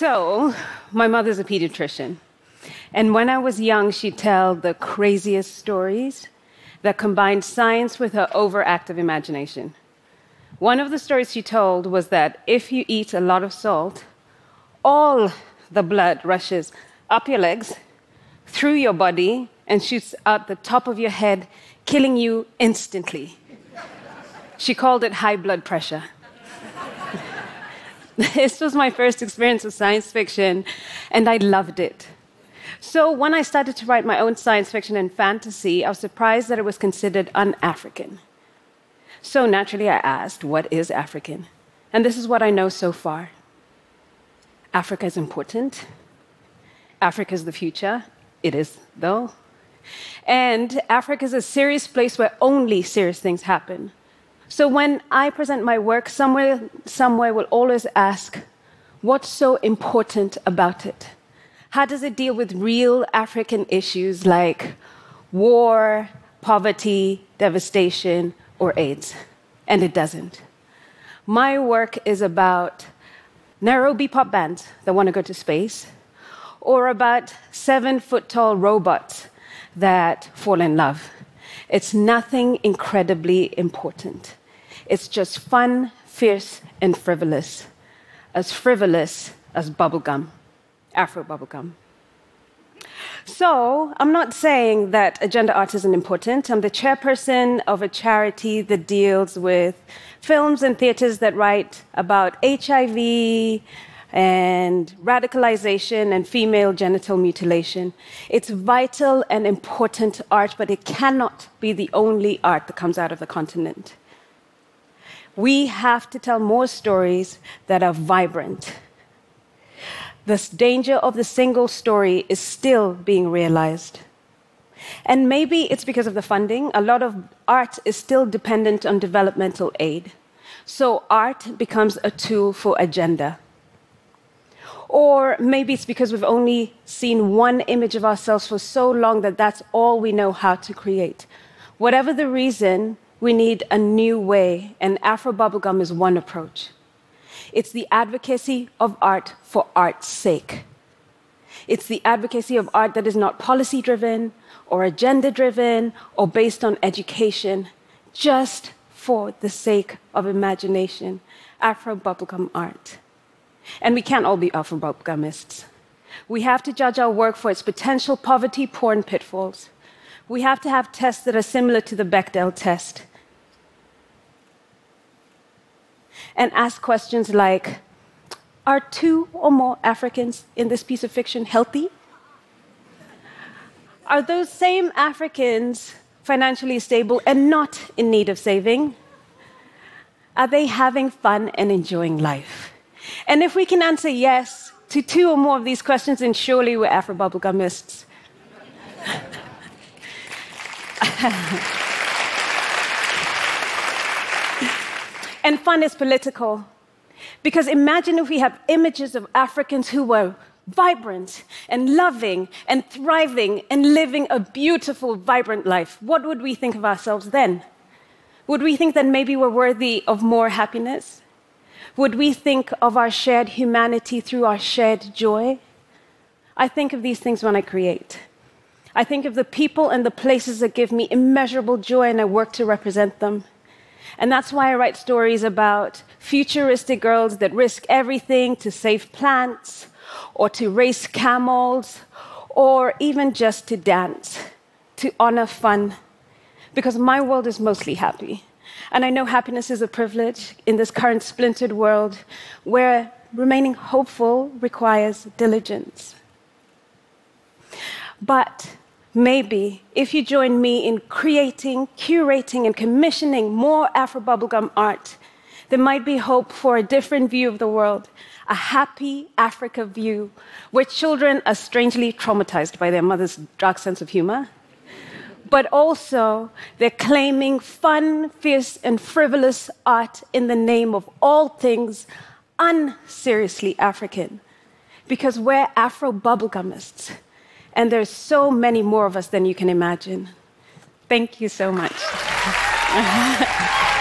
So, my mother's a pediatrician. And when I was young, she'd tell the craziest stories that combined science with her overactive imagination. One of the stories she told was that if you eat a lot of salt, all the blood rushes up your legs, through your body, and shoots out the top of your head, killing you instantly. She called it high blood pressure. this was my first experience of science fiction, and I loved it. So, when I started to write my own science fiction and fantasy, I was surprised that it was considered un African. So, naturally, I asked, What is African? And this is what I know so far Africa is important. Africa is the future. It is, though. And Africa is a serious place where only serious things happen. So when I present my work, somewhere, somewhere will always ask, what's so important about it? How does it deal with real African issues like war, poverty, devastation, or AIDS? And it doesn't. My work is about Nairobi pop bands that want to go to space, or about seven foot tall robots that fall in love. It's nothing incredibly important. It's just fun, fierce, and frivolous. As frivolous as bubblegum, Afro bubblegum. So, I'm not saying that agenda art isn't important. I'm the chairperson of a charity that deals with films and theaters that write about HIV and radicalization and female genital mutilation. It's vital and important art, but it cannot be the only art that comes out of the continent. We have to tell more stories that are vibrant. The danger of the single story is still being realized. And maybe it's because of the funding. A lot of art is still dependent on developmental aid. So art becomes a tool for agenda. Or maybe it's because we've only seen one image of ourselves for so long that that's all we know how to create. Whatever the reason, we need a new way, and Afro Bubblegum is one approach. It's the advocacy of art for art's sake. It's the advocacy of art that is not policy driven or agenda driven or based on education, just for the sake of imagination. Afro Bubblegum art. And we can't all be Afro Bubblegumists. We have to judge our work for its potential poverty, porn pitfalls. We have to have tests that are similar to the Bechdel test. And ask questions like Are two or more Africans in this piece of fiction healthy? Are those same Africans financially stable and not in need of saving? Are they having fun and enjoying life? And if we can answer yes to two or more of these questions, then surely we're Afro Bubblegumists. and fun is political. Because imagine if we have images of Africans who were vibrant and loving and thriving and living a beautiful, vibrant life. What would we think of ourselves then? Would we think that maybe we're worthy of more happiness? Would we think of our shared humanity through our shared joy? I think of these things when I create. I think of the people and the places that give me immeasurable joy, and I work to represent them. And that's why I write stories about futuristic girls that risk everything to save plants, or to race camels, or even just to dance, to honor fun. Because my world is mostly happy. And I know happiness is a privilege in this current splintered world where remaining hopeful requires diligence. But maybe if you join me in creating, curating, and commissioning more Afro bubblegum art, there might be hope for a different view of the world, a happy Africa view, where children are strangely traumatized by their mother's dark sense of humor but also they're claiming fun, fierce, and frivolous art in the name of all things unseriously African. Because we're Afro bubblegumists, and there's so many more of us than you can imagine. Thank you so much.